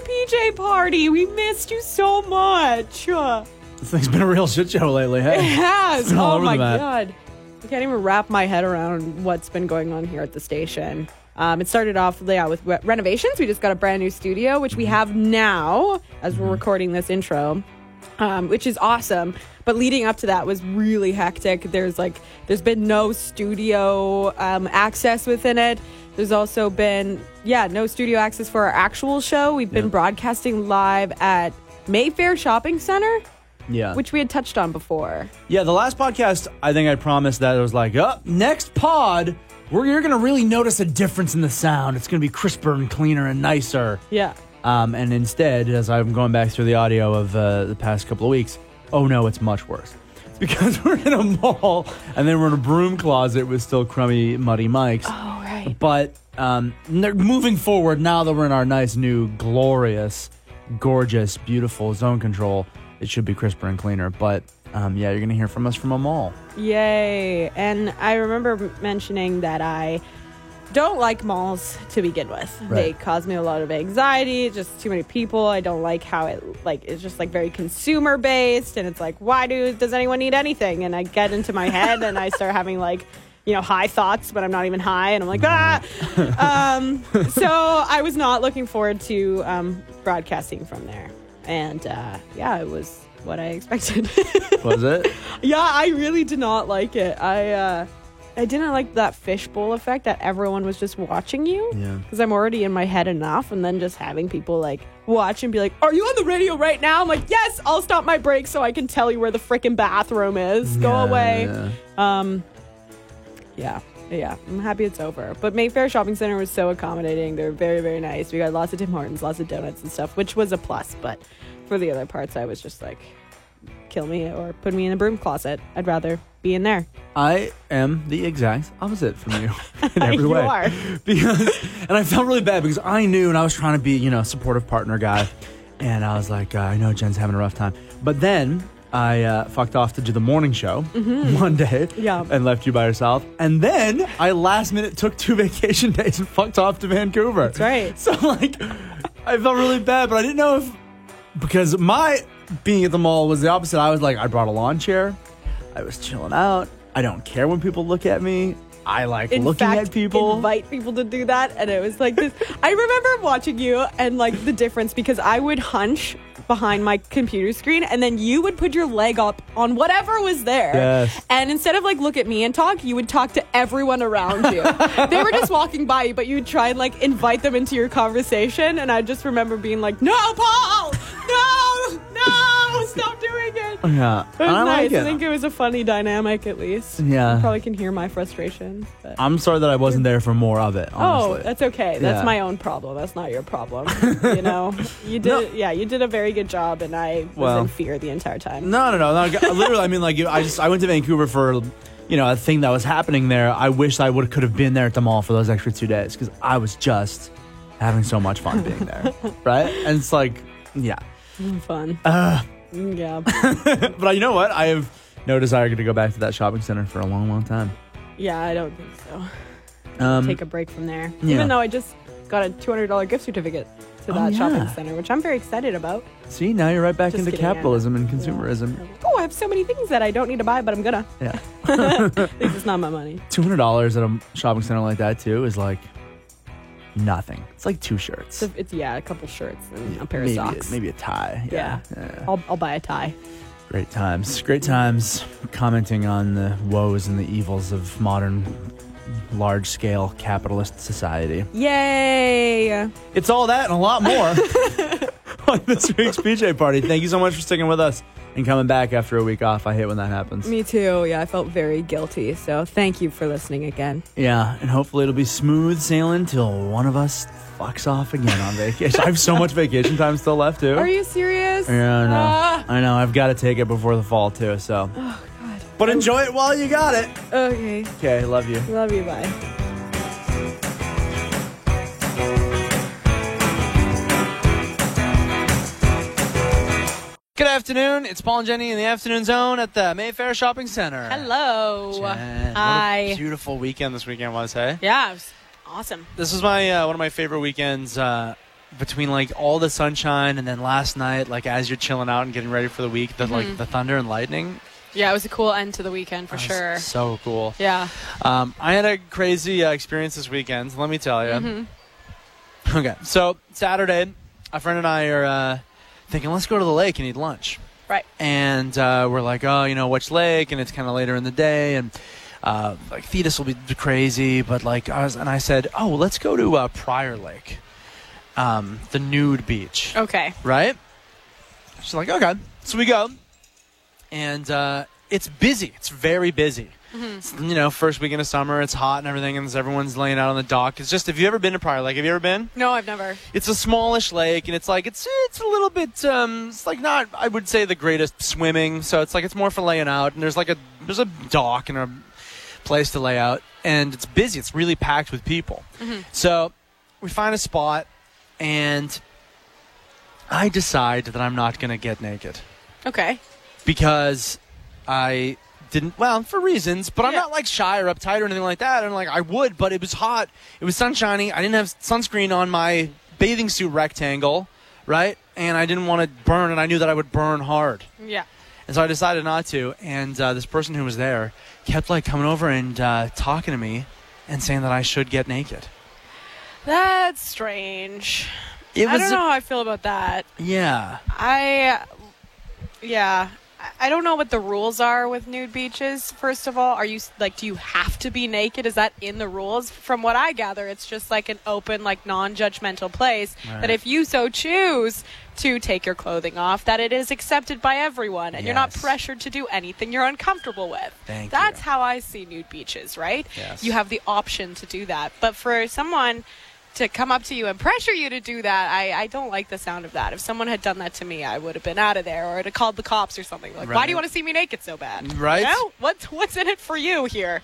the PJ party. We missed you so much. Uh, This thing's been a real shit show lately. Hey, It has. Oh my god. I can't even wrap my head around what's been going on here at the station. Um, it started off yeah, with re- renovations. We just got a brand new studio, which Mm-hmm. we have now as we're recording this intro, um, which is awesome. But leading up to that was really hectic. There's like there's been no studio um, access within it. There's also been yeah no studio access for our actual show. We've been Yeah. broadcasting live at Mayfair Shopping Center, yeah. which we had touched on before. Yeah, the last podcast, I think I promised that it was like, oh, next pod, we're, you're going to really notice a difference in the sound. It's going to be crisper and cleaner and nicer. Yeah. Um, and instead, as I'm going back through the audio of uh, the past couple of weeks, oh no, it's much worse. It's because we're in a mall and then we're in a broom closet with still crummy, muddy mics. Oh, right. But um, moving forward, now that we're in our nice, new, glorious, gorgeous, beautiful zone control, it should be crisper and cleaner. But um, yeah, you're going to hear from us from a mall. Yay. And I remember mentioning that I don't like malls to begin with. They cause me a lot of anxiety, just too many people. I don't like how it like it's just like very consumer based and it's like why do does anyone need anything? And I get into my head and I start having like you know, high thoughts, but I'm not even high, and I'm like, ah. um, so I was not looking forward to um, broadcasting from there, and uh, yeah, it was what I expected. Was it? Yeah, I really did not like it. I uh I didn't like that fishbowl effect that everyone was just watching you. Yeah. Because I'm already in my head enough, and then just having people like watch and be like, "Are you on the radio right now?" I'm like, "Yes, I'll stop my break so I can tell you where the freaking bathroom is. Go Yeah, away." yeah. Um, yeah, yeah. I'm happy it's over. But Mayfair Shopping Center was so accommodating. They're very, very nice. We got lots of Tim Hortons, lots of donuts and stuff, which was a plus. But for the other parts, I was just like, kill me or put me in the broom closet. I'd rather be in there. I am the exact opposite from you in every You way. are. Because, and I felt really bad because I knew and I was trying to be, you know, supportive partner guy. And I was like, uh, I know Jen's having a rough time. But then I uh, fucked off to do the morning show one day Mm-hmm. Yeah. and left you by yourself. And then I last minute took two vacation days and fucked off to Vancouver. That's right. So, like, I felt really bad, but I didn't know if, because my being at the mall was the opposite. I was like, I brought a lawn chair. I was chilling out. I don't care when people look at me. I like In looking fact, at people. invite people to do that, and it was like this. I remember watching you and like the difference because I would hunch behind my computer screen, and then you would put your leg up on whatever was there, Yes. and instead of like look at me and talk, you would talk to everyone around you. they were just walking by you, but you would try and like invite them into your conversation, and I just remember being like, "No, Paul, no, no, stop doing it." yeah, It was I nice. like it. I think it was a funny dynamic, at least. Yeah. You probably can hear my frustration. But. I'm sorry that I wasn't there for more of it. Oh, that's okay. That's Yeah. my own problem. That's not your problem. you know, you did. No. Yeah, you did a very good job, and I was Well. in fear the entire time. no, no, no, no. Literally, I mean, like, I just I went to Vancouver for, you know, a thing that was happening there. I wish I would could have been there at the mall for those extra two days because I was just having so much fun being there, right? And it's like, yeah. Fun. Uh, yeah. but you know what? I have no desire to go back to that shopping center for a long, long time. yeah, I don't think so. Um, Take a break from there. yeah. Even though I just got a two hundred dollar gift certificate to Oh, that shopping center, which I'm very excited about. see, now you're right back Just into kidding, capitalism and Yeah. consumerism. Oh, I have so many things that I don't need to buy, but I'm gonna. Yeah. this is not my money. Two hundred dollars at a shopping center like that too is like nothing. It's like two shirts. So it's yeah, a couple shirts and a pair maybe, of socks. maybe a tie. Yeah. yeah. I'll, I'll buy a tie. Great times. Great times commenting on the woes and the evils of modern large scale capitalist society. Yay! It's all that and a lot more on this week's PJ party. Thank you so much for sticking with us and coming back after a week off. I hate when that happens. Me too. Yeah, I felt very guilty. So thank you for listening again. Yeah, and hopefully it'll be smooth sailing till one of us fucks off again on vacation. I have so much vacation time still left too. Are you serious? Yeah, I know. Ah. I know. I've got to take it before the fall too. So, oh God. but enjoy it while you got it. Okay. Okay, love you. Love you. Bye. Afternoon. It's Paul and Jenny in the afternoon zone at the Mayfair Shopping Center. Hello. Jen, what Hi. a beautiful weekend this weekend, to say. Yeah, it was awesome. This was my uh, one of my favorite weekends uh, between like all the sunshine and then last night, like as you're chilling out and getting ready for the week, the like the thunder and lightning. Yeah, it was a cool end to the weekend for sure. So cool. Yeah. Um, I had a crazy uh, experience this weekend. Let me tell you. Mm-hmm. Okay, so Saturday, a friend and I are uh, thinking, let's go to the lake and eat lunch. Right. And uh, we're like, oh, you know, which lake? And it's kind of later in the day, and uh, like Thetis will be crazy, but like I was, and I said, oh, let's go to uh, Prior Lake, um, the nude beach Okay. right? She's like, okay. So we go, and uh, it's busy. It's very busy. It's, you know, first weekend of summer, it's hot and everything, and everyone's laying out on the dock. It's just, have you ever been to Prior Lake? Have you ever been? No, I've never. It's a smallish lake, and it's like it's it's a little bit, um, it's like not, I would say, the greatest swimming. So it's like it's more for laying out, and there's like a there's a dock and a place to lay out, and it's busy. It's really packed with people. So we find a spot, and I decide that I'm not going to get naked Okay. because I didn't well for reasons but i'm not like shy or uptight or anything like that. And like i would but it was hot. It was sunshiny. I didn't have sunscreen on my bathing suit rectangle right? And i didn't want to burn and i knew that i would burn hard. Yeah. and so i decided not to and uh, this person who was there kept like coming over and uh, talking to me and saying that i should get naked. That's strange. it I don't know how I feel about that. yeah. I, yeah, I- don't know what the rules are with nude beaches. First of all, are you like, do you have to be naked? Is that in the rules? From what I gather, it's just like an open, like non-judgmental place Right. that if you so choose to take your clothing off, that it is accepted by everyone, and you're not pressured to do anything you're uncomfortable with. Thank That's you. how I see nude beaches, right? Yes. You have the option to do that, but for someone to come up to you and pressure you to do that, I, I don't like the sound of that. If someone had done that to me, I would have been out of there or I'd have called the cops or something. Like, why do you want to see me naked so bad? Right. You know? What's, what's in it for you here?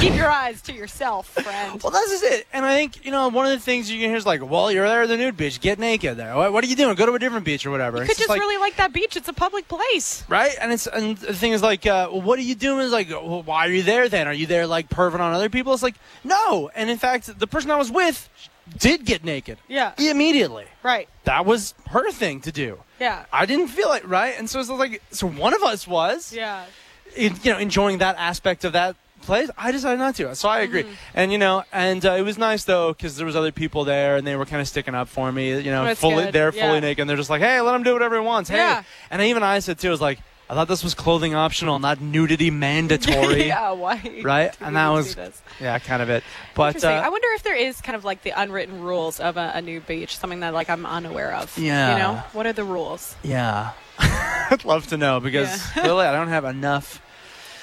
Keep your eyes to yourself, friend. Well, that's just it. And I think, you know, one of the things you can hear is like, well, you're there at the nude beach. Get naked there. What, what are you doing? Go to a different beach or whatever. You It's could just like, really like that beach. It's a public place. Right? And it's and the thing is like, uh, well, what are you doing? Is like, well, why are you there then? Are you there like perving on other people? It's like, no. And in fact, the person I was with did get naked Yeah. immediately. Right. That was her thing to do. Yeah. I didn't feel it right, and so it's like, so one of us was, Yeah. in, you know, enjoying that aspect of that place. I decided not to, so I agree. Mm-hmm. And you know, and uh, it was nice though because there was other people there, and they were kind of sticking up for me. You know, That's fully good. they're fully naked. and They're just like, hey, let him do whatever he wants. Hey, Yeah. and even I said too, I was like, I thought this was clothing optional, not nudity mandatory. yeah. Why? Right? And that was- Yeah, kind of it. But Interesting. I uh, wonder if there is kind of like the unwritten rules of a, a nude beach, something that like I'm unaware of. Yeah. You know, what are the rules? yeah, I'd love to know because Yeah. really, I don't have enough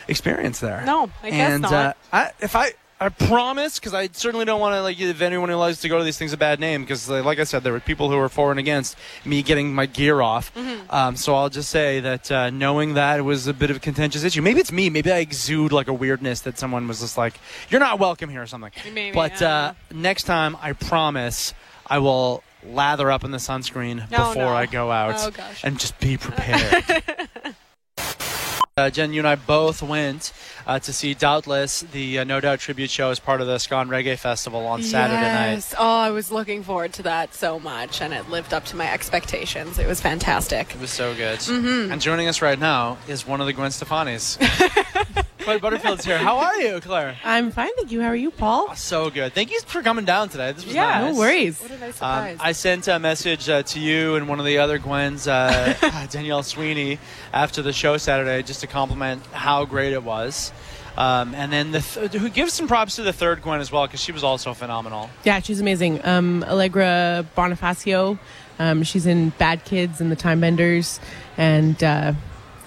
experience there. No, I guess and not. Uh, I, if I. I promise, because I certainly don't want to like give anyone who likes to go to these things a bad name. Because, like I said, there were people who were for and against me getting my gear off. Mm-hmm. Um, so I'll just say that uh, knowing that it was a bit of a contentious issue. Maybe it's me. Maybe I exude like a weirdness that someone was just like, "You're not welcome here" or something. Maybe, but I uh, next time, I promise, I will lather up in the sunscreen No, before no. I go out Oh, and just be prepared. Uh, Jen, you and I both went uh, to see Doubtless, the uh, No Doubt tribute show, as part of the Ska and Reggae Festival on Saturday night. yes. Oh, I was looking forward to that so much, and it lived up to my expectations. It was fantastic. It was so good. Mm-hmm. And joining us right now is one of the Gwen Stefani's. Claire Butterfield's here. How are you, Claire? I'm fine, thank you. How are you, Paul? So good. Thank you for coming down today. This was Yeah. nice. No worries. What a nice Um, surprise. I sent a message uh, to you and one of the other Gwens, uh, Danielle Sweeney, after the show Saturday, just to compliment how great it was. Um, and then the th- who gives some props to the third Gwen as well because she was also phenomenal. Yeah, she's amazing. Um, Allegra Bonifacio. Um, she's in Bad Kids and the Time Benders, and uh,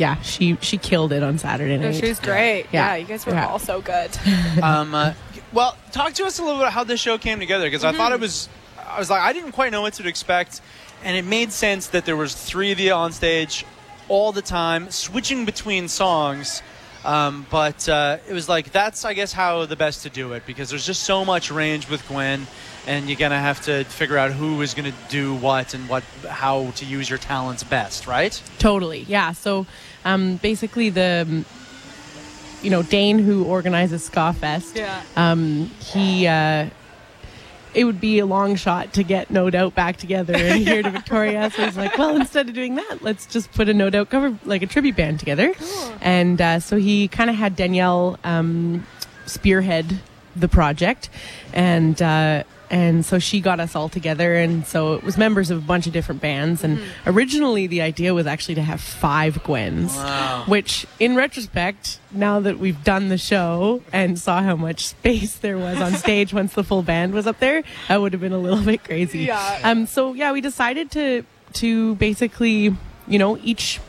yeah, she she killed it on Saturday No, night. she was great. Yeah. Yeah. you guys were Yeah. all so good. um, uh, well, talk to us a little bit about how this show came together because I thought it was, I was like, I didn't quite know what to expect, and it made sense that there was three of you on stage all the time, switching between songs. Um, but uh, it was like that's, I guess, how the best to do it because there's just so much range with Gwen, and you're gonna have to figure out who is gonna do what and what, how to use your talents best, right? Totally, yeah. So um, basically, the you know Dane who organizes Ska Fest. Yeah. Um, he uh, it would be a long shot to get No Doubt back together and here to Victoria. So was like, well, instead of doing that, let's just put a No Doubt cover, like a tribute band together. And uh, so he kind of had Danielle um, spearhead the project, and uh, and so she got us all together, and so it was members of a bunch of different bands. And originally, the idea was actually to have five Gwens, which, in retrospect, now that we've done the show and saw how much space there was on stage once the full band was up there, that would have been a little bit crazy. Yeah. Um. So yeah, we decided to to basically, you know, each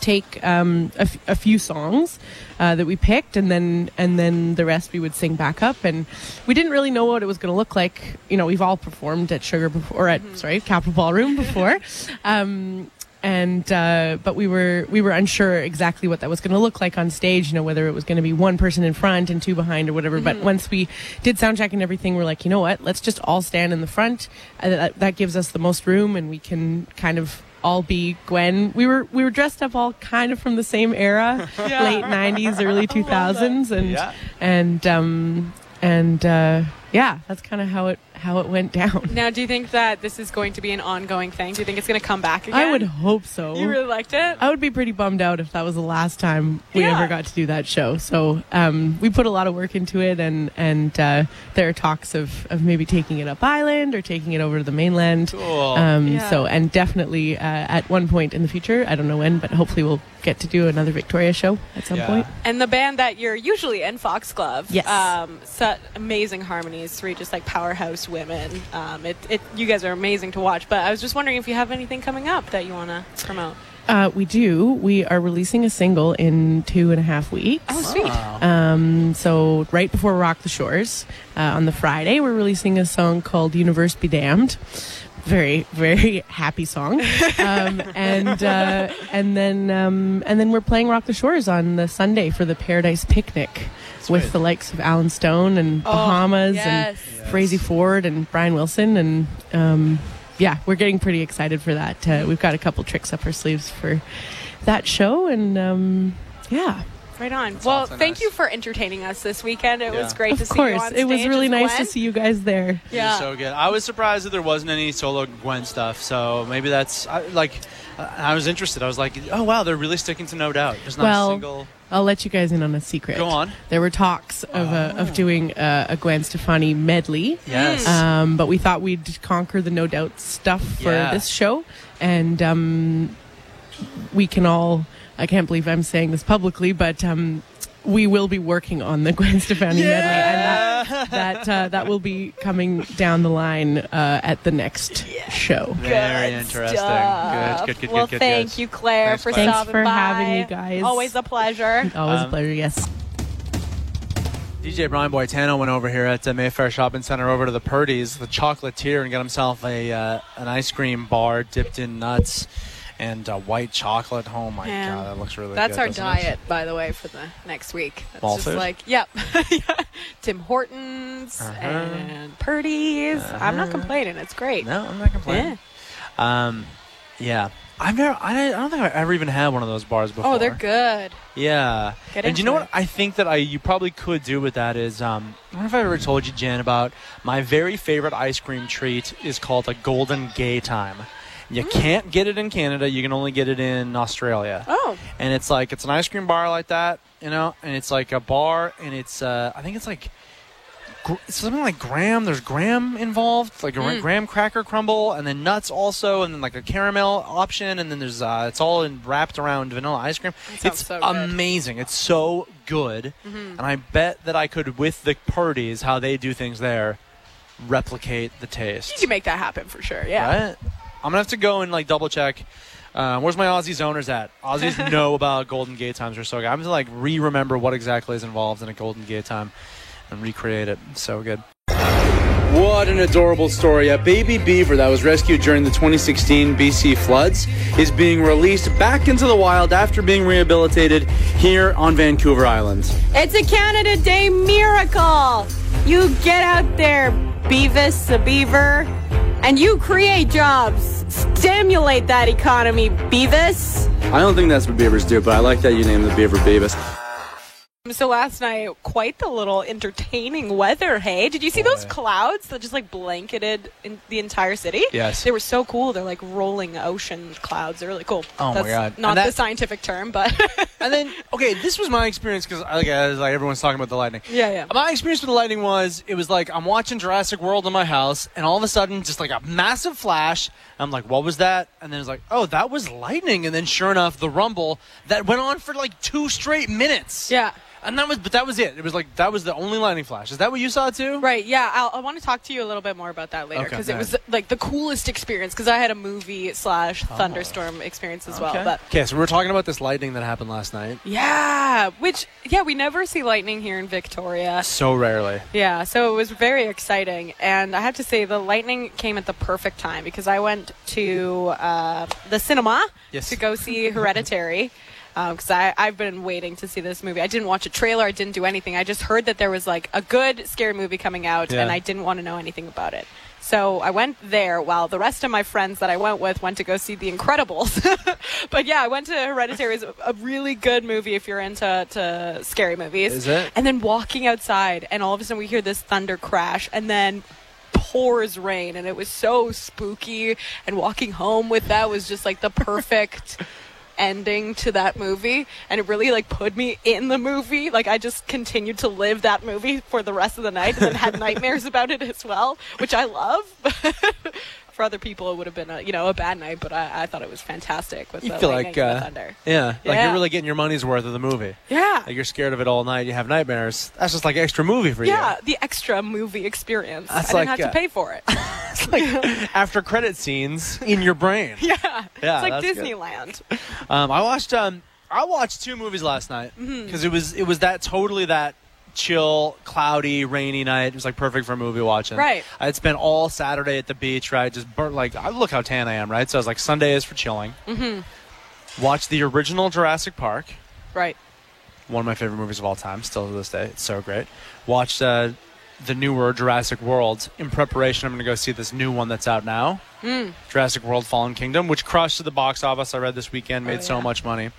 take um, a, f- a few songs uh, that we picked, and then and then the rest we would sing back up. And we didn't really know what it was going to look like. You know, we've all performed at Sugar before, or at sorry, Capital Ballroom before. um, and uh, but we were we were unsure exactly what that was going to look like on stage. You know, whether it was going to be one person in front and two behind or whatever. But once we did sound check and everything, we're like, you know what? Let's just all stand in the front. Uh, that, that gives us the most room, and we can kind of all be Gwen. We were we were dressed up all kind of from the same era, late '90s, early 2000s, and Yeah. and um and uh, yeah, that's kind of how it how it went down. Now, do you think that this is going to be an ongoing thing? Do you think it's going to come back again? I would hope so. You really liked it? I would be pretty bummed out if that was the last time we Yeah. ever got to do that show. So um, we put a lot of work into it, and and uh, there are talks of, of maybe taking it up island or taking it over to the mainland. Cool. Um, Yeah. So and definitely uh, at one point in the future, I don't know when, but hopefully we'll get to do another Victoria show at some Yeah. point. And the band that you're usually in, Foxglove, Yes. um, set amazing harmonies. Three just like powerhouse women. Um, it, it, you guys are amazing to watch. But I was just wondering if you have anything coming up that you want to promote. Uh, we do. We are releasing a single in two and a half weeks. Oh, sweet. Um, so right before Rock the Shores, uh, on the Friday, we're releasing a song called "Universe Be Damned." Very, very happy song, um, and uh, and then um, and then we're playing Rock the Shores on the Sunday for the Paradise Picnic with Sweet. the likes of Allen Stone and Bahamas yes. and Frazey Ford and Brian Wilson and um, yeah, we're getting pretty excited for that. Uh, we've got a couple tricks up our sleeves for that show, and um, yeah, Right on. well, also thank nice. you for entertaining us this weekend. It was Yeah. great to of see you course, on it was really as nice to see you guys there. Yeah. You're so good. I was surprised that there wasn't any solo Gwen stuff. So maybe that's I, like I was interested. I was like, oh wow, they're really sticking to No Doubt. There's not Well, a single. I'll let you guys in on a secret. Go on. There were talks of uh, of doing uh, a Gwen Stefani medley. Yes. Um, but we thought we'd conquer the No Doubt stuff for Yeah. this show, and um, we can all. I can't believe I'm saying this publicly, but um, we will be working on the Gwen Stefani medley, and that that, uh, that will be coming down the line uh, at the next show. Very Good interesting. stuff. Good, good, good, well, good, good. thank good. you, Claire, Thanks, for Claire. Thanks for by. having you guys. Always a pleasure. Always a Um, pleasure. Yes. DJ Brian Boitano went over here at the Mayfair Shopping Center over to the Purdy's, the chocolatier, and got himself a uh, an ice cream bar dipped in nuts and uh, white chocolate. Oh my god, that looks really good. That's good. our doesn't it? diet, by the way, for the next week. That's just food? like, yep. Yeah. Tim Hortons Uh-huh. and Purdy's. I'm not complaining. It's great. No, I'm not complaining. Um, yeah. I've never. I, I don't think I've ever even had one of those bars before. Oh, they're good. Yeah. Get and you know it. what I think that I you probably could do with that is um I don't know if I ever told you Jan, about my very favorite ice cream treat is called a Golden Gaytime. You can't get it in Canada, you can only get it in Australia. Oh, And it's like it's an ice cream bar like that, you know, and it's like a bar and it's uh I think it's like gr- something like graham. There's graham involved, like a Mm. graham cracker crumble, and then nuts also, and then like a caramel option, and then there's uh, it's all in, wrapped around vanilla ice cream. Sounds It's so good. amazing. It's so good, Mm-hmm. and I bet that I could, with the Purdy's, how they do things there, replicate the taste. you can make that happen for sure. Yeah. Right? I'm gonna have to go and like double check. Uh, where's my Aussies owners at? Aussies know about Golden Gaytimes are so good. I'm gonna like re-remember what exactly is involved in a Golden Gaytime and recreate it. So good. What an adorable story. A baby beaver that was rescued during the 2016 BC floods is being released back into the wild after being rehabilitated here on Vancouver Island. It's a Canada Day miracle. You get out there, Beavis the beaver, and you create jobs. Stimulate that economy, Beavis. I don't think that's what beavers do, but I like that you named the beaver Beavis. So last night, quite the little entertaining weather. Hey, did you see those clouds that just like blanketed in the entire city? Yes. they were so cool. They're like rolling ocean clouds. They're really cool. Oh my That's God. Not that- the scientific term, but And then, okay, this was my experience because, like, like everyone's talking about the lightning. yeah, yeah. My experience with the lightning was it was like I'm watching Jurassic World in my house, and all of a sudden, just like a massive flash. I'm like, what was that? And then it's like, oh, that was lightning. And then, sure enough, the rumble that went on for like two straight minutes. Yeah. And that was, but that was it. It was like that was the only lightning flash. Is that what you saw too? Right. Yeah. I'll, I want to talk to you a little bit more about that later Okay, because it was like the coolest experience because I had a movie slash thunderstorm experience as well. Okay. But Okay, so we were talking about this lightning that happened last night. yeah, which yeah, we never see lightning here in Victoria. So rarely. Yeah, so it was very exciting, and I have to say the lightning came at the perfect time because I went to uh, the cinema Yes. to go see Hereditary. Um, because I I've been waiting to see this movie. I didn't watch a trailer. I didn't do anything. I just heard that there was like a good scary movie coming out, Yeah. and I didn't want to know anything about it. So I went there while the rest of my friends that I went with went to go see The Incredibles. but yeah, I went to Hereditary. It's a really good movie if you're into to scary movies. Is it? And then walking outside, and all of a sudden we hear this thunder crash, and then pours rain, and it was so spooky. And walking home with that was just like the perfect ending to that movie, and it really like put me in the movie. Like I just continued to live that movie for the rest of the night, and then had nightmares about it as well, which I love. For other people, it would have been a you know a bad night, but I, I thought it was fantastic with You the feel like uh, thunder. yeah, like Yeah. you're really getting your money's worth of the movie. Yeah, Like you're scared of it all night. You have nightmares. That's just like extra movie for yeah, you. Yeah, the extra movie experience. That's I didn't like, have uh, to pay for it. It's like after credit scenes in your brain. yeah, Yeah, it's like. Disneyland. Um, I watched um, I watched two movies last night Mm-hmm. because it was it was that totally that chill, cloudy, rainy night. It was like perfect for movie watching. Right. I had spent all Saturday at the beach. Right, just burnt like I look how tan I am. Right, so I was like Sunday is for chilling. Mm-hmm. Watched the original Jurassic Park. Right. one of my favorite movies of all time, still to this day. It's so great. Watched uh, the newer Jurassic World. In preparation, I'm going to go see this new one that's out now Jurassic World Fallen Kingdom, which crushed the box office. I read this weekend, made Oh, so much money.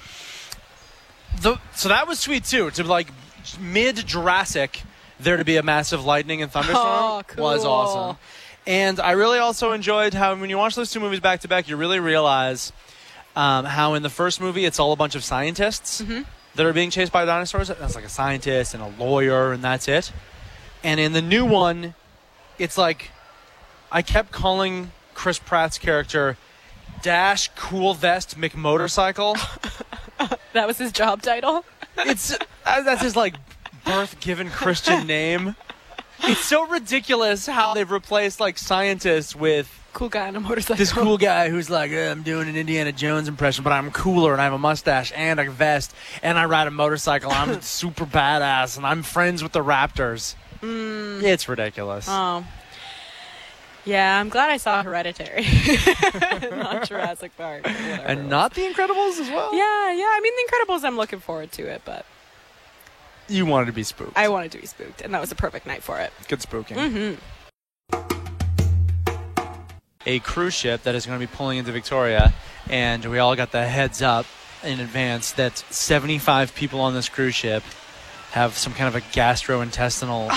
The, so that was sweet too. To like mid Jurassic, there to be a massive lightning and thunderstorm Oh, was awesome. And I really also enjoyed how when you watch those two movies back to back, you really realize um, how in the first movie it's all a bunch of scientists Mm-hmm. that are being chased by dinosaurs. That's like a scientist and a lawyer, and that's it. And in the new one, it's like I kept calling Chris Pratt's character Dash Cool Vest McMotorcycle. That was his job title. it's that's his like birth given Christian name. It's so ridiculous how they've replaced like scientists with Cool guy on a motorcycle. this cool guy who's like, "Uh, I'm doing an Indiana Jones impression, but I'm cooler and I have a mustache and a vest and I ride a motorcycle. I'm super badass and I'm friends with the Raptors. It's ridiculous. Oh. Yeah, I'm glad I saw Hereditary, not Jurassic Park. or whatever it and was. not The Incredibles as well. Yeah, yeah. I mean, The Incredibles. I'm looking forward to it, but You wanted to be spooked. I wanted to be spooked, and that was a perfect night for it. Good spooking. Mm-hmm. a cruise ship that is going to be pulling into Victoria, and we all got the heads up in advance that 75 people on this cruise ship have some kind of a gastrointestinal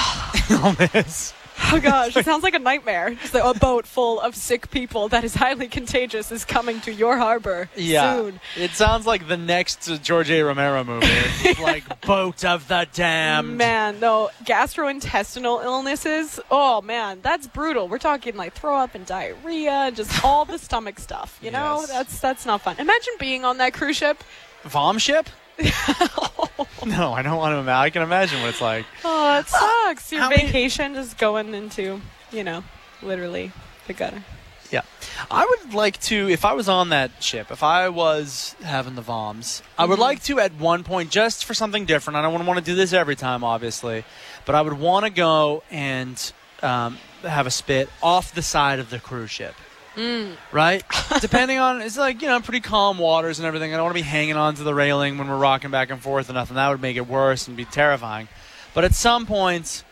illness. Oh gosh, it sounds like a nightmare. Just a boat full of sick people that is highly contagious is coming to your harbor Yeah, soon. it sounds like the next George A. Romero movie, It's like Boat of the Damned. Man, no, gastrointestinal illnesses. Oh man, that's brutal. We're talking like throw up and diarrhea, and just all the stomach stuff. You know, Yes. that's that's not fun. Imagine being on that cruise ship. Vom ship? no, I don't want to imagine. I can imagine what it's like. Oh, it sucks. Your how many- vacation just going into, you know, literally the gutter. Yeah. I would like to, if I was on that ship, if I was having the VOMs, I would like to at one point, just for something different, I don't want to do this every time, obviously, but I would want to go and um, have a spit off the side of the cruise ship. Mm. Right? Depending on, it's like, you know, pretty calm waters and everything. I don't want to be hanging onto the railing when we're rocking back and forth and nothing. That would make it worse and be terrifying. But at some points,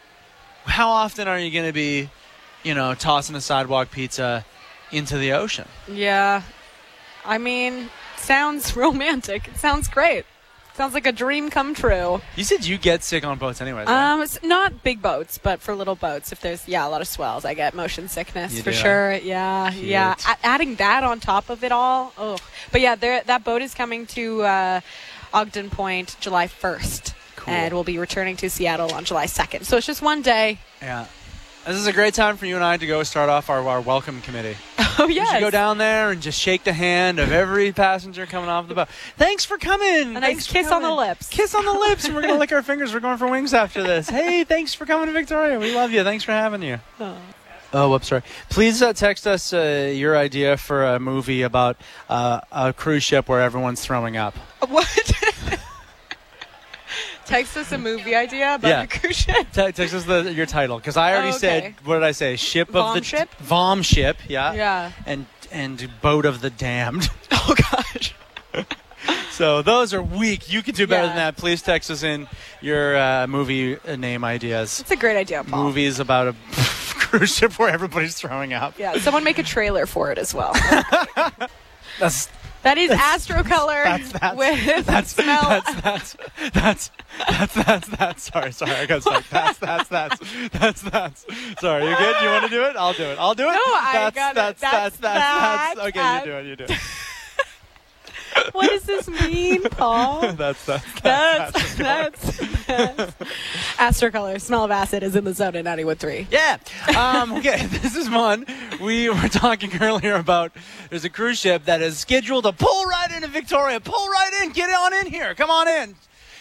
how often are you going to be, you know, tossing a sidewalk pizza into the ocean? Yeah, I mean, sounds romantic. It sounds great. Sounds like a dream come true. You said you get sick on boats anyway. right? Um, it's not big boats, but for little boats, if there's yeah a lot of swells, I get motion sickness You for do? sure. Yeah, Cute. yeah. A- adding that on top of it all, oh. But yeah, there that boat is coming to uh, Ogden Point July first, Cool. and we'll be returning to Seattle on July second. So it's just one day. yeah. This is a great time for you and I to go start off our, our welcome committee. Oh We yes. should go down there and just shake the hand of every passenger coming off the boat. Thanks for coming. A nice kiss on the lips. Kiss on the lips, and we're gonna lick our fingers. We're going for wings after this. Hey, thanks for coming to Victoria. We love you. Thanks for having you. Oh, whoops, sorry. Please uh, text us uh, your idea for a movie about uh, a cruise ship where everyone's throwing up. What? Text us a movie idea about Yeah. the cruise ship. Te- text us the, your title because I already Okay. said what did I say? Ship of Vom the ship? Vom ship, yeah, Yeah. and and boat of the damned. Oh gosh. So those are weak. You can do better Yeah. than that. Please text us in your uh, movie uh, name ideas. It's a great idea, Paul. Movies about a cruise ship where everybody's throwing up. Yeah, someone make a trailer for it as well. That's That is Astrocolor that's that's with that's, smell. that's that's that's that's that's that's sorry sorry I got stuck. That's that's that's that's that's sorry. You good? You want to do it? I'll do it. I'll do it. No, I that's, got it. that's, That's that's that's that. that's okay. You do it. You do it. what does this mean, Paul? That's that's That's that's, that's Astrocolor. Smell of acid is in the zone at 91.3. Yeah. Um, okay, this is one. We were talking earlier about there's a cruise ship that is scheduled to pull right into Victoria. Pull right in. Get on in here. Come on in.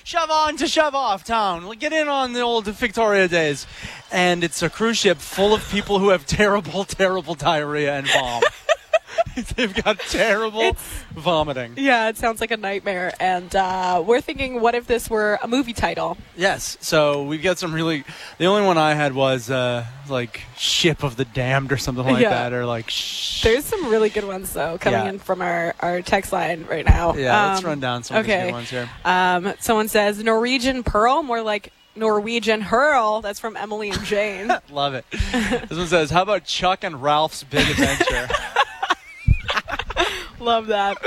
Shove on to shove off town. Get in on the old Victoria days. And it's a cruise ship full of people who have terrible, terrible diarrhea and vom. They've got terrible vomiting. Yeah, it sounds like a nightmare. And uh, we're thinking, what if this were a movie title? Yes. So we've got some really. The only one I had was uh, like Ship of the Damned or something like Yeah. that, or like. Sh- There's some really good ones, though, coming Yeah. in from our, our text line right now. Yeah, let's Um, run down some of these okay. good ones here. Um, someone says Norwegian Pearl, more like Norwegian Hurl. That's from Emily and Jane. Love it. this one says, "How about Chuck and Ralph's Big Adventure?" Love that.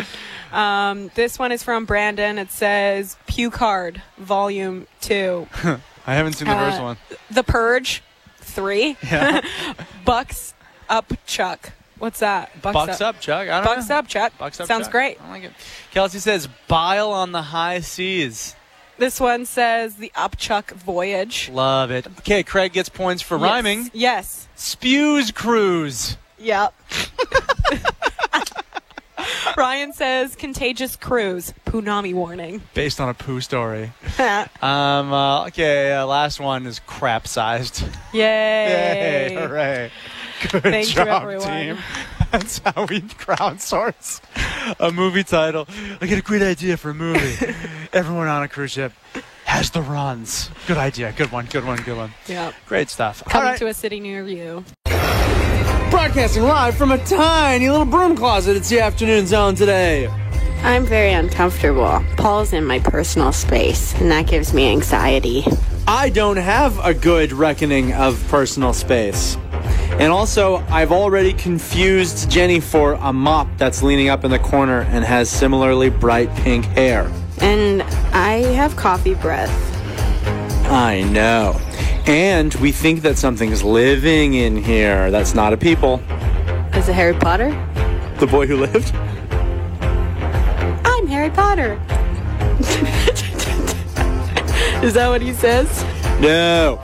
Um, this one is from Brandon. It says Pew Card, Volume 2. I haven't seen the Uh, first one. The Purge, 3. Yeah. Bucks Up Chuck. What's that? Bucks up, Chuck. I don't know. Bucks know. Up Chuck. Bucks up. Sounds Chuck. great. I like it. Kelsey says, "Bile on the high seas." This one says The Upchuck Voyage. Love it. Okay, Craig gets points for rhyming. Yes. Spews cruise. Yep. Ryan says Contagious Cruise. Punami warning. Based on a poo story. Um. Uh, okay. Uh, last one is crap sized. Yay. Yay! Hooray! Good Thank you, job, everyone. team. That's how we crowdsource a movie title. I get a great idea for a movie. Everyone on a cruise ship has the runs. Good idea. Good one. Good one. Good one. Yeah. Great stuff. Coming right. to a city near you. Broadcasting live from a tiny little broom closet. It's the afternoon zone today. I'm very uncomfortable. Paul's in my personal space, and that gives me anxiety. I don't have a good reckoning of personal space. And also, I've already confused Jenny for a mop that's leaning up in the corner and has similarly bright pink hair. And I have coffee breath. I know. And we think that something's living in here. That's not a people. Is it Harry Potter? The boy who lived? I'm Harry Potter. Is that what he says? No.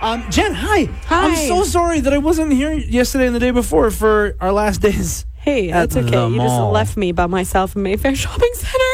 Um, Jen, hi. Hi. I'm so sorry that I wasn't here yesterday and the day before for our last days. Hey, that's okay. the You just mall. left me by myself in Mayfair Shopping Center.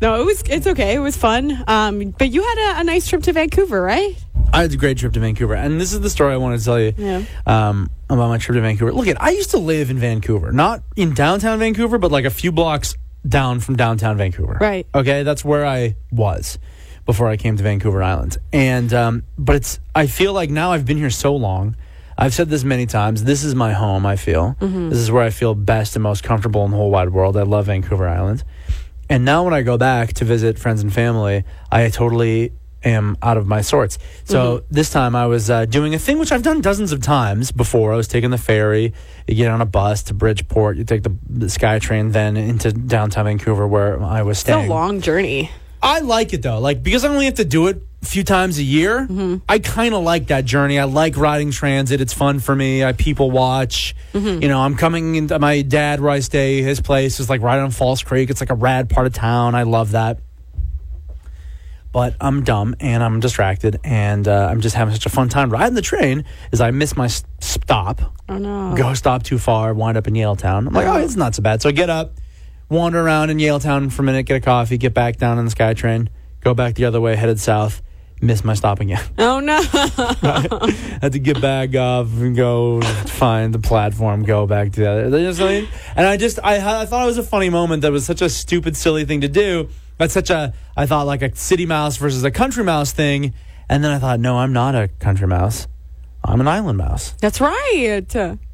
No, it was. It's okay. It was fun. Um, but you had a, a nice trip to Vancouver, right? I had a great trip to Vancouver, and this is the story I wanted to tell you Yeah. um, about my trip to Vancouver. Look, at I used to live in Vancouver, not in downtown Vancouver, but like a few blocks down from downtown Vancouver. Right. Okay, that's where I was before I came to Vancouver Island, and um, but it's I feel like now I've been here so long. I've said this many times. This is my home. I feel this is where I feel best and most comfortable in the whole wide world. I love Vancouver Island. And now when I go back to visit friends and family, I totally am out of my sorts. So this time I was uh, doing a thing which I've done dozens of times before. I was taking the ferry. You get on a bus to Bridgeport. You take the, the SkyTrain then into downtown Vancouver where I was staying. It's a long journey. I like it though. Like because I only have to do it a few times a year. Mm-hmm. I kind of like that journey. I like riding transit. It's fun for me. I people watch. Mm-hmm. You know, I'm coming into my dad where I stay. His place is like right on False Creek. It's like a rad part of town. I love that. But I'm dumb and I'm distracted and uh, I'm just having such a fun time riding the train. Is I miss my s- stop Oh no. go stop too far, wind up in Yaletown. I'm like, uh-huh. oh, it's not so bad. So I get up, wander around in Yaletown for a minute, get a coffee, get back down on the SkyTrain, go back the other way, headed south, miss my stop again. Oh no. I had to get back off and go find the platform, go back to the other. You know I mean? And I just, I, I thought it was a funny moment. That was such a stupid, silly thing to do. That's such a, I thought like a city mouse versus a country mouse thing. And then I thought, no, I'm not a country mouse. I'm an island mouse. That's right.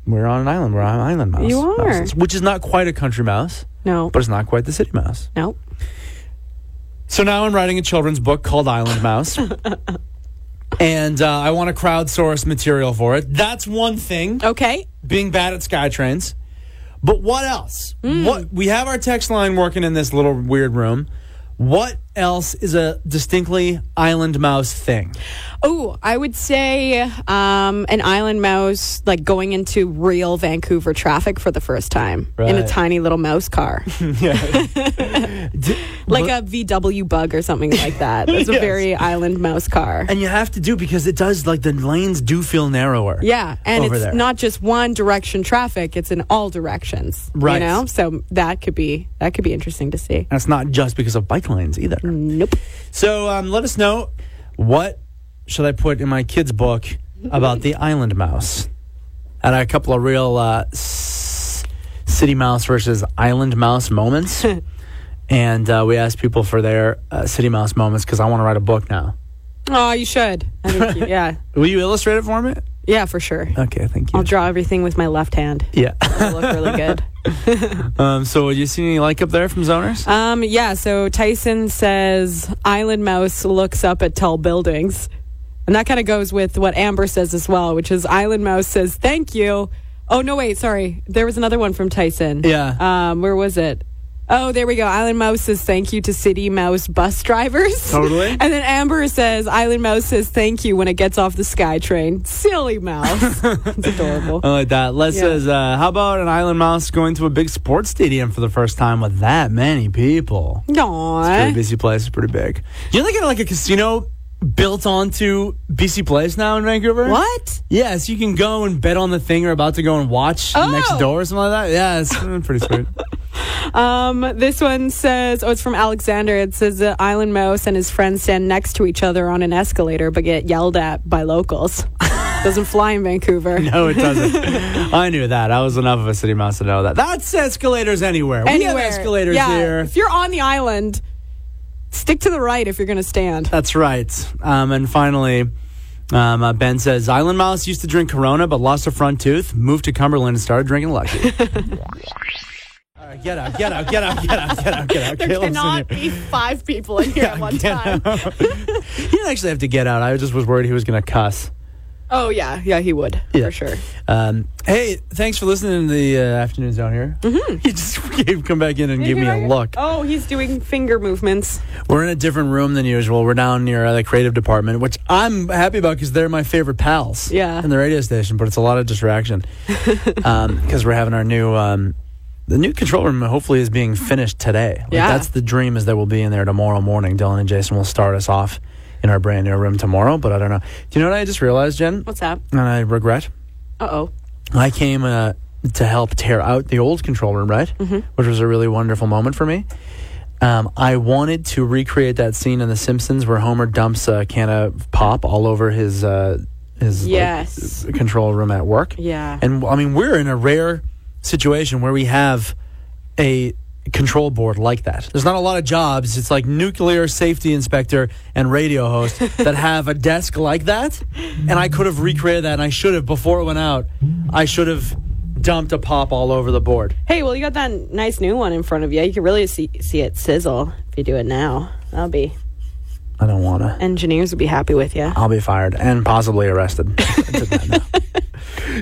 We're on an island. We're on an island mouse. You are. Which is not quite a country mouse, No. but it's not quite the city mouse. No. So now I'm writing a children's book called Island Mouse. and uh, I want to crowdsource material for it. That's one thing, Okay. being bad at SkyTrains. But what else? What we have our text line working in this little weird room. What else is a distinctly island mouse thing? Oh, I would say um, an island mouse, like going into real Vancouver traffic for the first time in a tiny little mouse car, like a VW bug or something like that. It's a very island mouse car. and you have to do because it does like the lanes do feel narrower. Yeah, and it's there. not just one direction traffic; it's in all directions. Right. You know, so that could be that could be interesting to see. And it's not just because of bike lanes either. Nope. So um, let us know what should I put in my kid's book about the island mouse. And a couple of real uh, s- city mouse versus island mouse moments. and uh, we asked people for their uh, city mouse moments because I want to write a book now. Oh, you should. I think you, yeah, Will you illustrate it for me? Yeah, for sure. Okay, thank you. I'll draw everything with my left hand. yeah. It'll look really good. um, so, you see any like up there from Zoners? Um, yeah, so Tyson says Island Mouse looks up at tall buildings. And that kind of goes with what Amber says as well, which is Island Mouse says, thank you. Oh, no, wait, sorry. There was another one from Tyson. Yeah. Um, where was it? Oh, there we go. Island Mouse says thank you to City Mouse bus drivers. Totally. And then Amber says Island Mouse says thank you when it gets off the SkyTrain. Silly mouse. it's adorable. I like that. Les Yeah. says, uh, how about an island mouse going to a big sports stadium for the first time with that many people? No, pretty Aww. BC Place is pretty big. You're looking got like a casino built onto BC Place now in Vancouver? What? Yeah, so you can go and bet on the thing you're about to go and watch Oh. next door or something like that. Yeah, it's pretty sweet. Um, this one says, oh, it's from Alexander. It says the island mouse and his friends stand next to each other on an escalator, but get yelled at by locals. Doesn't fly in Vancouver. no, it doesn't. I knew that. I was enough of a city mouse to know that. That's escalators anywhere. We have escalators yeah, here. If you're on the island, stick to the right if you're going to stand. That's right. Um, and finally, um, uh, Ben says Island Mouse used to drink Corona but lost a front tooth, moved to Cumberland, and started drinking Lucky. All right, get out, get out, get out, get out, get out, get out. There Caleb's cannot be five people in here at one time. he didn't actually have to get out. I just was worried he was going to cuss. Oh, yeah. Yeah, he would. Yeah. For sure. Um, hey, thanks for listening to the uh, afternoon zone here. Mm-hmm. He just gave, come back in and give me a look. Oh, he's doing finger movements. We're in a different room than usual. We're down near uh, the creative department, which I'm happy about because they're my favorite pals. Yeah. In the radio station, but it's a lot of distraction because we're having our new. Um, the new control room hopefully is being finished today. Like, Yeah. That's the dream is that we'll be in there tomorrow morning. Dylan and Jason will start us off in our brand new room tomorrow, but I don't know. Do you know what I just realized, Jen? What's that? And I regret. Uh oh. I came uh, to help tear out the old control room, right? Mm-hmm. Which was a really wonderful moment for me. Um, I wanted to recreate that scene in The Simpsons where Homer dumps a can of pop all over his uh, his like, control room at work. Yeah. And I mean, we're in a rare situation where we have a control board like that. There's not a lot of jobs. It's like nuclear safety inspector and radio host that have a desk like that. And I could have recreated that and I should have before it went out. I should have dumped a pop all over the board. Hey, well, you got that nice new one in front of you. You can really see see it sizzle if you do it now. That'll be I don't want to. Engineers would be happy with you. I'll be fired and possibly arrested.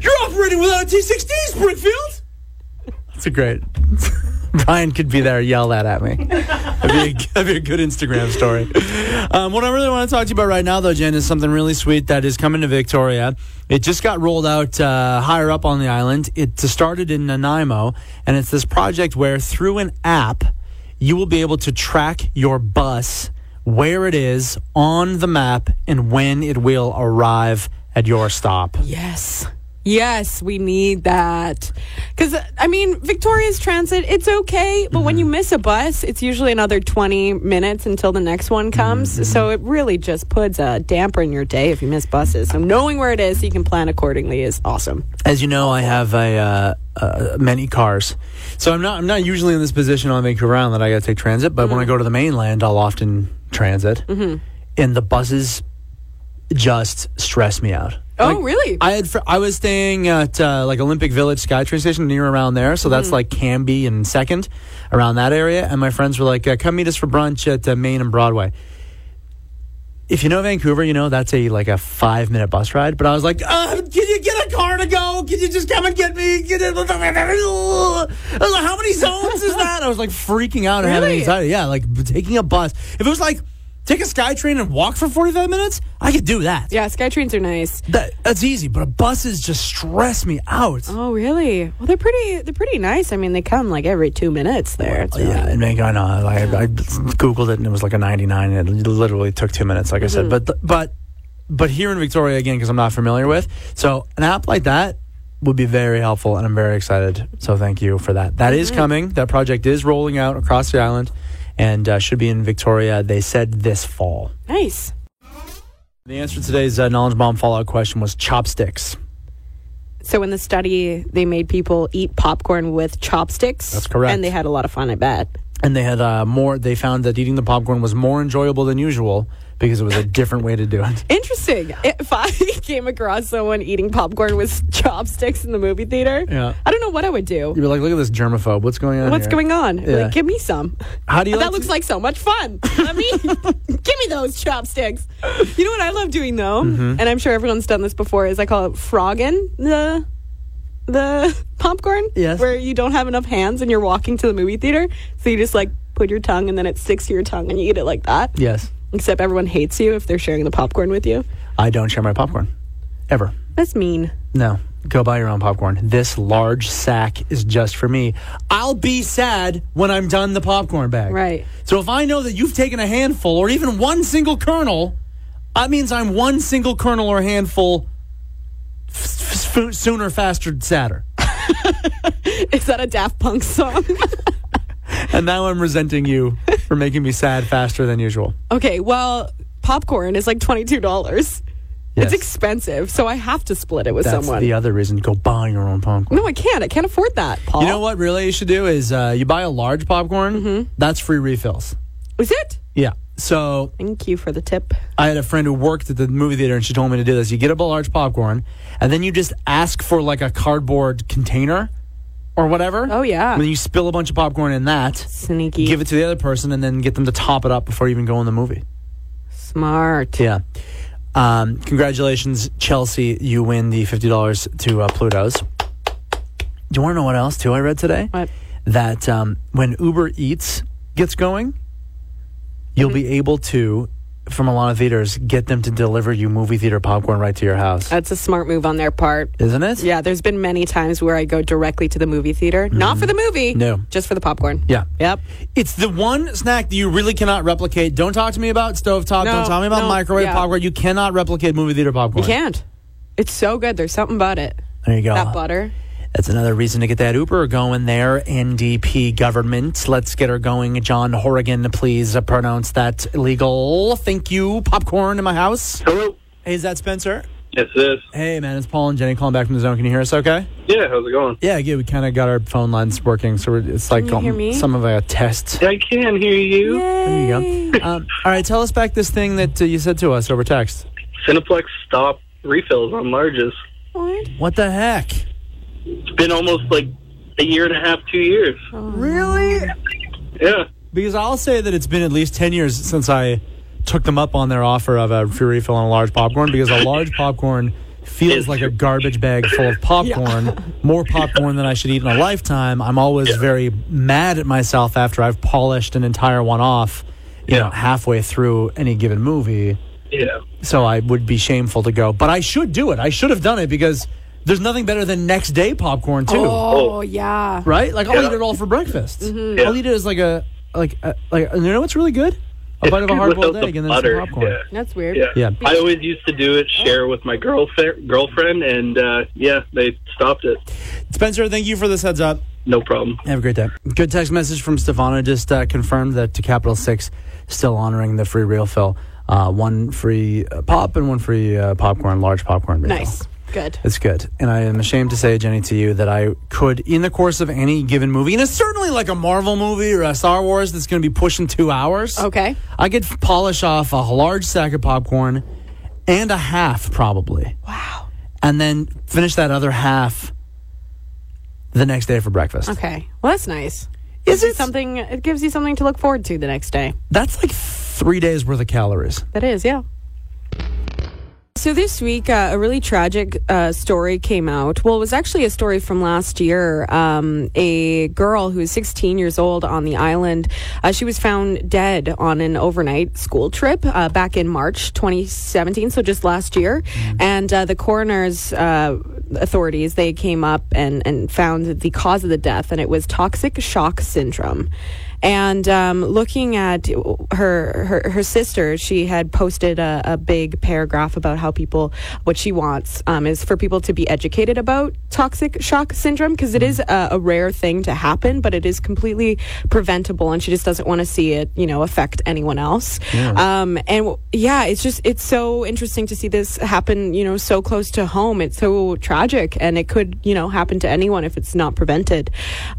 You're operating without a T16, Springfield. That's a great. Brian could be there, yell that at me. That'd be, a, that'd be a good Instagram story. Um, what I really want to talk to you about right now, though, Jen, is something really sweet that is coming to Victoria. It just got rolled out uh, higher up on the island. It started in Nanaimo, and it's this project where through an app, you will be able to track your bus, where it is on the map, and when it will arrive at your stop. Yes. Yes, we need that. Because, I mean, Victoria's Transit, it's okay, but when you miss a bus, it's usually another 20 minutes until the next one comes. So it really just puts a damper in your day if you miss buses. So knowing where it is so you can plan accordingly is awesome. As you know, I have a uh, uh, many cars, so I'm not I'm not usually in this position on Vancouver Island that I got to take transit. But when I go to the mainland, I'll often transit, and the buses just stress me out. Oh, Like, really? I had fr- I was staying at uh, like Olympic Village SkyTrain station near around there, so that's like Cambie and Second, around that area. And my friends were like, uh, "Come meet us for brunch at uh, Main and Broadway." If you know Vancouver, you know that's a like a five minute bus ride. But I was like, uh, "Can you get a car to go? Can you just come and get me? Get it? I was like, "How many zones is that?" I was like freaking out and having anxiety. Yeah, like taking a bus. If it was like take a SkyTrain and walk for forty five minutes, I could do that. Yeah, SkyTrains are nice. That, that's easy, but buses just stress me out. Oh, really? Well, they're pretty. They're pretty nice. I mean, they come like every two minutes there. It's yeah, and I know. I, I googled it and it was like a 99. And it literally took two minutes, like I said. Mm-hmm. But but but here in Victoria again, because I'm not familiar with, so an app like that would be very helpful, and I'm very excited. So thank you for that. That is mm-hmm. coming. That project is rolling out across the island, and uh, should be in Victoria. They said this fall. nice. The answer to today's uh, knowledge bomb fallout question was chopsticks. So in the study, they made people eat popcorn with chopsticks. That's correct. And they had a lot of fun. I bet. and they had uh, more. They found that eating the popcorn was more enjoyable than usual because it was a different way to do it. Interesting. If I came across someone eating popcorn with chopsticks in the movie theater, Yeah. I don't know what I would do. You'd be like, look at this germaphobe. What's going on? What's here?" going on? Yeah. Like, give me some. How do you? that like looks to- like so much fun. I mean, give me those chopsticks. You know what I love doing though, Mm-hmm. and I'm sure everyone's done this before. Is I call it frogging the the popcorn. Yes. Where you don't have enough hands and you're walking to the movie theater, so you just like put your tongue and then it sticks to your tongue and you eat it like that. Yes, Except everyone hates you if they're sharing the popcorn with you. I don't share my popcorn ever. That's mean. No, go buy your own popcorn. This large sack is just for me. I'll be sad when I'm done the popcorn bag. Right. So if I know that you've taken a handful or even one single kernel, that means I'm one single kernel or handful f- f- sooner, faster, sadder. Is that a Daft Punk song? And now I'm resenting you for making me sad faster than usual. okay, well, popcorn is like $22. Yes. It's expensive, so I have to split it with That's someone. the other reason to go buy your own popcorn. no, I can't. I can't afford that, Pol. You know what really you should do is uh, you buy a large popcorn, Mm-hmm. that's free refills. Is it? Yeah. So Thank you for the tip. I had a friend who worked at the movie theater and she told me to do this. You get a large popcorn and then you just ask for like a cardboard container or whatever. Oh, yeah. And then you spill a bunch of popcorn in that, Sneaky. give it to the other person, and then get them to top it up before you even go in the movie. Smart. Yeah. Um, congratulations, Chelsea. You win the $50 to uh, Pluto's. Do you want to know what else, too, I read today? What? That um, when Uber Eats gets going, you'll be able to, from a lot of theaters, get them to deliver you movie theater popcorn right to your house. That's a smart move on their part. Isn't it? Yeah, there's been many times where I go directly to the movie theater, not for the movie, Mm-hmm. No. just for the popcorn. Yeah. Yep. It's the one snack that you really cannot replicate. Don't talk to me about stovetop. No, Don't tell me about no, microwave yeah. popcorn. You cannot replicate movie theater popcorn. You can't. It's so good. There's something about it. There you go. That butter. That's another reason to get that Uber going there. NDP government. Let's get her going. John Horgan, please uh, pronounce that legal. Thank you. Popcorn in my house. Hello. Hey, is that Spencer? Yes, it is. Hey, man, it's Pol and Jenny calling back from the zone. Can you hear us okay? Yeah, how's it going? Yeah, yeah, we kind of got our phone lines working, so we're, it's like you um, hear me? some of a test. I can hear you. There you go. Um, all right, tell us back this thing that uh, you said to us over text. Cineplex stop refills on larges. What? What the heck? It's been almost like a year and a half, two years. Really? Yeah. Because I'll say that it's been at least 10 years since I took them up on their offer of a free refill on a large popcorn because a large popcorn feels like a garbage bag full of popcorn, more popcorn than I should eat in a lifetime. I'm always very mad at myself after I've polished an entire one off, you know, halfway through any given movie. Yeah. So I would be shameful to go, but I should do it. I should have done it because there's nothing better than next day popcorn too, Oh, yeah. right? Like I'll Yeah. eat it all for breakfast. Mm-hmm. Yeah. I'll eat it as like a like a, like you know what's really good? A bite of a It's hard boiled without egg the and then butter. some popcorn. Yeah. That's weird. Yeah. Yeah. I always used to do it, share with my girlfriend, girlfriend, and uh, yeah, they stopped it. Spencer, thank you for this heads up. No problem. Have a great day. Good text message from Stefano just uh, confirmed that to Capitol Six still honoring the free real fill. Uh, one free uh, pop and one free uh, popcorn, large popcorn. refill. Nice. Good. It's good. And I am ashamed to say, Jenny, to you that I could, in the course of any given movie, and it's certainly like a Marvel movie or a Star Wars that's going to be pushing two hours. Okay. I could polish off a large sack of popcorn and a half, probably. Wow. And then finish that other half the next day for breakfast. Okay. Well, that's nice. Is it Something, it gives you something to look forward to the next day. That's like three days worth of calories. That is, yeah. So this week, uh, a really tragic uh, story came out. Well, it was actually a story from last year. Um, a girl who was 16 years old on the island, uh, she was found dead on an overnight school trip uh, back in March 2017, so just last year. And uh, the coroner's uh, authorities they came up and and found the cause of the death, and it was toxic shock syndrome. And um, looking at her, her her sister, she had posted a, a big paragraph about how people what she wants um, is for people to be educated about toxic shock syndrome because it is a, a rare thing to happen, but it is completely preventable, and she just doesn't want to see it, you know, affect anyone else. Um, and w- yeah, it's just it's so interesting to see this happen, you know, so close to home. It's so tragic, and it could, you know, happen to anyone if it's not prevented.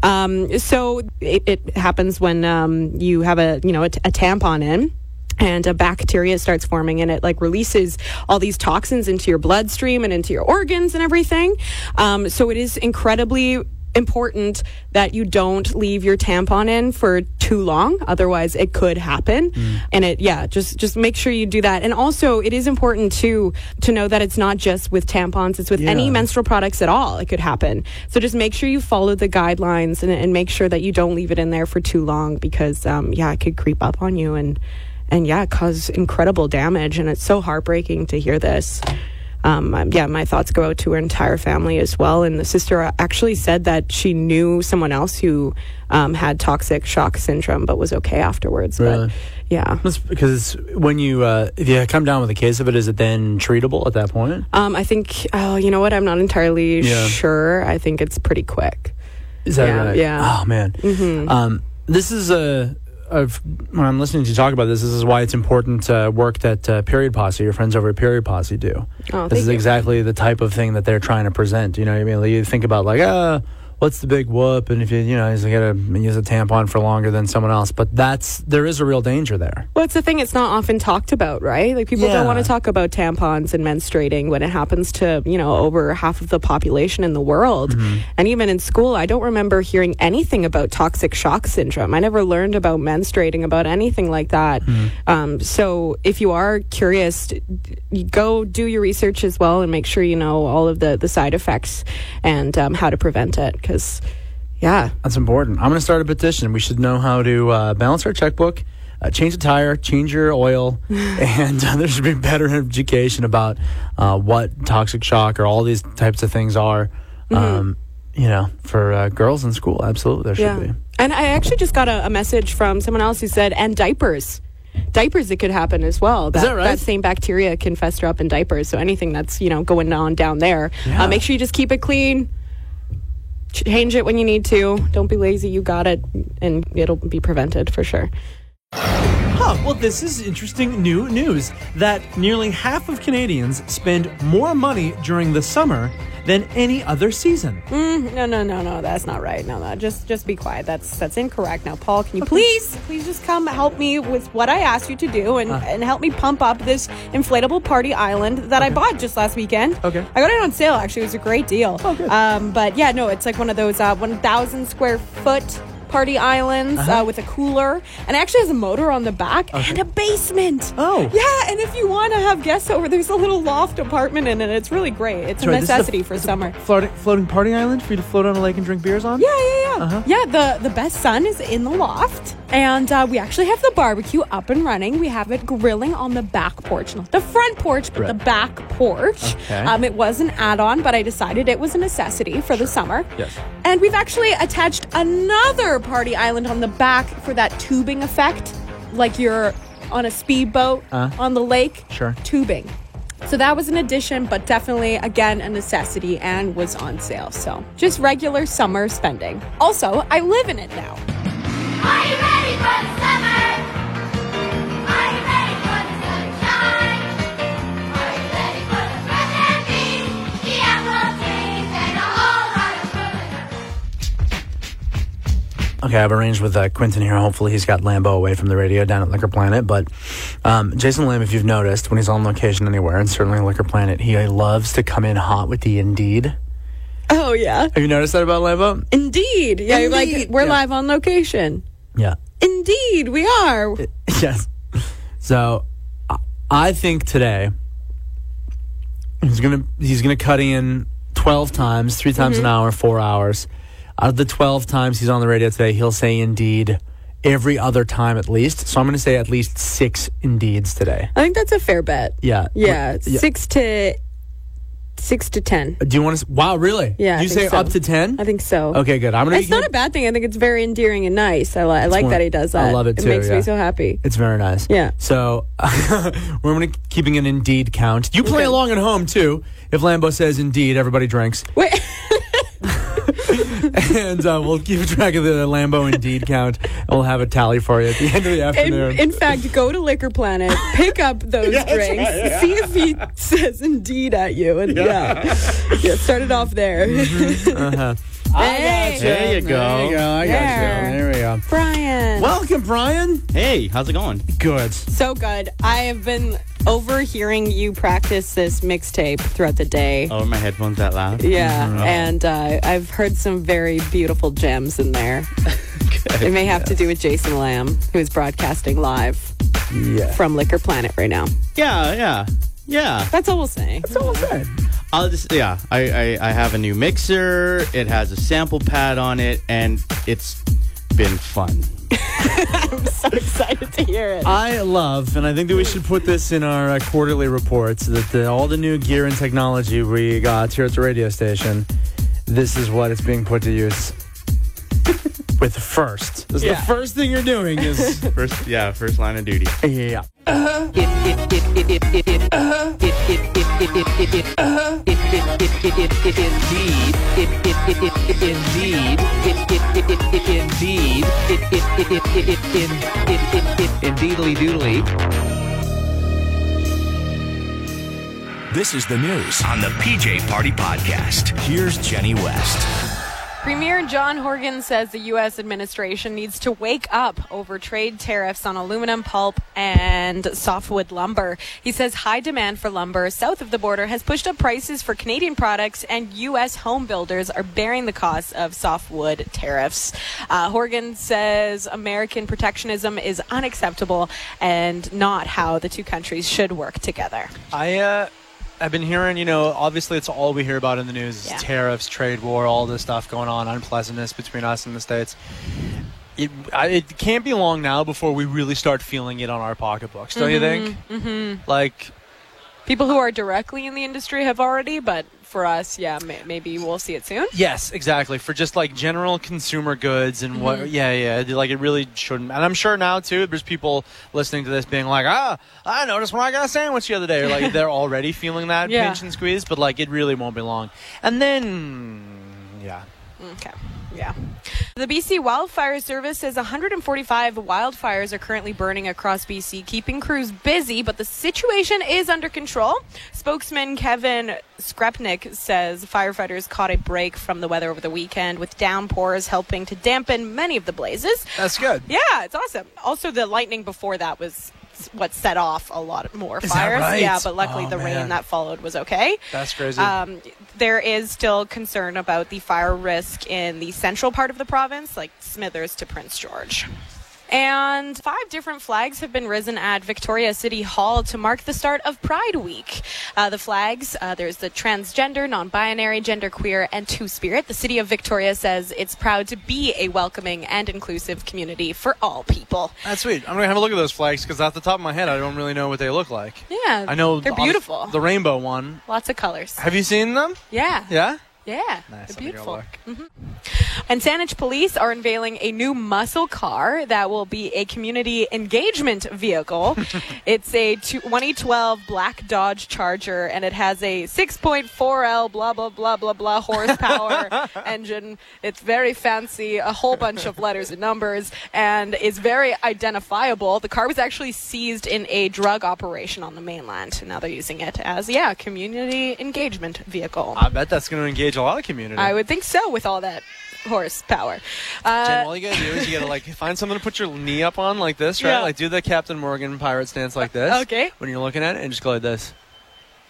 Um, so it, it happens when um, you have a, you know, a, t- a tampon in and a bacteria starts forming and it like releases all these toxins into your bloodstream and into your organs and everything. Um, so it is incredibly important that you don't leave your tampon in for too long. Otherwise it could happen. And it yeah just just make sure you do that. And also it is important too to know that it's not just with tampons. It's with any menstrual products at all it could happen. So just make sure you follow the guidelines and, and make sure that you don't leave it in there for too long because um, yeah it could creep up on you and and yeah cause incredible damage. And it's so heartbreaking to hear this um, yeah, my thoughts go out to her entire family as well. And the sister actually said that she knew someone else who um, had toxic shock syndrome, but was okay afterwards. Really? But yeah, That's because when you uh, if you come down with a case of it, is it then treatable at that point? um, I think. Oh, you know what? I'm not entirely Yeah. sure. I think it's pretty quick. Is that Yeah, right? yeah. Oh man. Um, this is a. Of, when I'm listening to you talk about this, this is why it's important uh, work that uh, Period Posse, your friends over at Period Posse, do. Oh, this is you. exactly the type of thing that they're trying to present. You know what I mean? Like, you think about like, ah, what's the big whoop? And if you, you know, you got to use a tampon for longer than someone else, but that's there is a real danger there. Well, it's the thing, it's not often talked about, right? Like, people Yeah. don't want to talk about tampons and menstruating when it happens to, you know, over half of the population in the world. And even in school, I don't remember hearing anything about toxic shock syndrome. I never learned about menstruating, about anything like that. Um, so, if you are curious, go do your research as well and make sure you know all of the, the side effects and um, how to prevent it. Because, yeah, That's important. I'm going to start a petition. We should know how to uh, balance our checkbook, uh, change the tire, change your oil, and uh, there should be better education about uh, what toxic shock or all these types of things are. Um, you know, for uh, girls in school, absolutely there should be. And I actually just got a, a message from someone else who said, and diapers. Diapers, it could happen as well. That, that right? That same bacteria can fester up in diapers. So anything that's, you know, going on down there, Yeah. uh, make sure you just keep it clean. Change it when you need to. Don't be lazy. You got it. And it'll be prevented for sure. Huh, well, this is interesting new news that nearly half of Canadians spend more money during the summer than any other season. No, no, no, no. That's not right. No, no. Just, just be quiet. That's, that's incorrect. Now, Pol, can you please, please just come help me with what I asked you to do and, and help me pump up this inflatable party island that I bought just last weekend. Okay. I got it on sale. Actually, it was a great deal. Oh, good. Um, but yeah, no, it's like one of those uh, 1,000 square foot party islands uh with a cooler, and it actually has a motor on the back and a basement. Oh. yeah, and if you want to have guests over, there's a little loft apartment in it. It's really great. It's a Sorry, this a- necessity for summer. Floating, floating party island for you to float on a lake and drink beers on? Yeah, yeah, yeah. Uh-huh. Yeah, the, the best sun is in the loft. And uh, we actually have the barbecue up and running. We have it grilling on the back porch. Not the front porch, but Right. the back porch. Okay. Um, it was an add on, but I decided it was a necessity for the summer. Yes. And we've actually attached another party island on the back for that tubing effect, like you're on a speedboat Uh. on the lake. Sure. Tubing. So that was an addition, but definitely, again, a necessity and was on sale. So just regular summer spending. Also, I live in it now. Okay, I've arranged with uh, Quentin here. Hopefully, he's got Lambo away from the radio down at Liquor Planet. But um, Jason Lamb, if you've noticed, when he's on location anywhere, and certainly Liquor Planet, he loves to come in hot with the Indeed. Oh, yeah. Have you noticed that about Lambo? Indeed. Yeah, you're like, we're Yeah. live on location. Yeah. Indeed, we are. yes. So, I- I think today he's gonna he's gonna cut in twelve times, three times Mm-hmm. an hour, four hours. Out of the twelve times he's on the radio today, he'll say indeed every other time at least. So I'm gonna say at least six indeeds today. I think that's a fair bet. Yeah. Yeah, Yeah. six to six to ten. Uh, do you want to? Wow, really? Yeah, You say so. up to ten? I think so. Okay, good. I'm gonna. It's not a bad thing. I think it's very endearing and nice. I, li- I like one- that he does that. I love it It makes yeah. me so happy. It's very nice. Yeah. So we're gonna keeping an indeed count. You play Okay. along at home too. If Lambo says indeed, everybody drinks. Wait. and uh, we'll keep track of the Lambo Indeed count, and we'll have a tally for you at the end of the afternoon. in fact, go to Liquor Planet, pick up those Yeah, drinks, right, yeah. see if he says indeed at you, and yeah, yeah, start it off there. uh-huh. Hey. There you go. There you go. I got There. you. There we go. Brian, Welcome, Brian. Hey, how's it going? Good. so good. I have been overhearing you practice this mixtape throughout the day. Oh, my headphones that loud? Yeah. Oh. and uh, I've heard some very beautiful gems in there. It may have to do with Jason Lamb, who's broadcasting live Yeah. from Liquor Planet right now. Yeah, yeah, yeah. That's all we'll say. That's all good. I'll just yeah. I, I I have a new mixer. It has a sample pad on it, and it's been fun. I'm so excited to hear it. I love, and I think that we should put this in our uh, quarterly reports that the, all the new gear and technology we got here at the radio station, this is what it's being put to use. With first. This is Yeah. the first thing you're doing is. First, yeah, first line of duty. yeah. Indeedly doodly. This is the news on the PJ Party Podcast. Here's Jenny West. Premier John Horgan says the U.S. administration needs to wake up over trade tariffs on aluminum, pulp, and softwood lumber. He says high demand for lumber south of the border has pushed up prices for Canadian products, and U.S. home builders are bearing the cost of softwood tariffs. Uh, Horgan says American protectionism is unacceptable and not how the two countries should work together. I uh, I've been hearing, you know, obviously it's all we hear about in the news is Yeah. tariffs, trade war, all this stuff going on, unpleasantness between us and the states. It I, it can't be long now before we really start feeling it on our pocketbooks, don't you think? Mm-hmm. Like, People who are directly in the industry have already, but for us, yeah, may- maybe we'll see it soon. yes, exactly. For just like general consumer goods and what, yeah, yeah, like it really shouldn't. And I'm sure now too, there's people listening to this being like, ah, I noticed when I got a sandwich the other day. Or like they're already feeling that Yeah. pinch and squeeze, but like it really won't be long. And then, yeah. Okay. Yeah. The BC Wildfire Service says 145 wildfires are currently burning across BC, keeping crews busy, but the situation is under control. Spokesman Kevin Skrepnek says firefighters caught a break from the weather over the weekend, with downpours helping to dampen many of the blazes. That's good. Yeah, it's awesome. Also, the lightning before that was what set off a lot more Is fires. right? Yeah, but luckily Oh, the man. rain that followed was okay. That's crazy. Um, there is still concern about the fire risk in the central part of the province, like Smithers to Prince George. And five different flags have been risen at Victoria City Hall to mark the start of Pride Week. Uh, the flags, uh, there's the transgender, non binary, genderqueer, and two spirit. The city of Victoria says it's proud to be a welcoming and inclusive community for all people. That's sweet. I'm gonna have a look at those flags because off the top of my head, I don't really know what they look like. Yeah, I know they're beautiful. The rainbow one. Lots of colors. Have you seen them? Yeah. Yeah. Yeah, Nice. they're beautiful. And Saanich Police are unveiling a new muscle car that will be a community engagement vehicle. it's a 2012 black Dodge Charger, and it has a 6.4L blah blah blah blah blah horsepower engine. It's very fancy, a whole bunch of letters and numbers, and is very identifiable. The car was actually seized in a drug operation on the mainland, and now they're using it as yeah, a community engagement vehicle. I bet that's gonna engage a lot of community. I would think so with all that horsepower. Uh, Jen, all you gotta do is you gotta like find something to put your knee up on like this, right? Yeah. Like do the Captain Morgan pirate stance like this. Okay. When you're looking at it, and just go like this.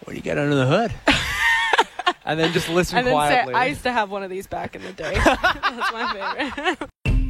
What do you got under the hood? and then just listen and then say, quietly. I used to have one of these back in the day. That's my favorite.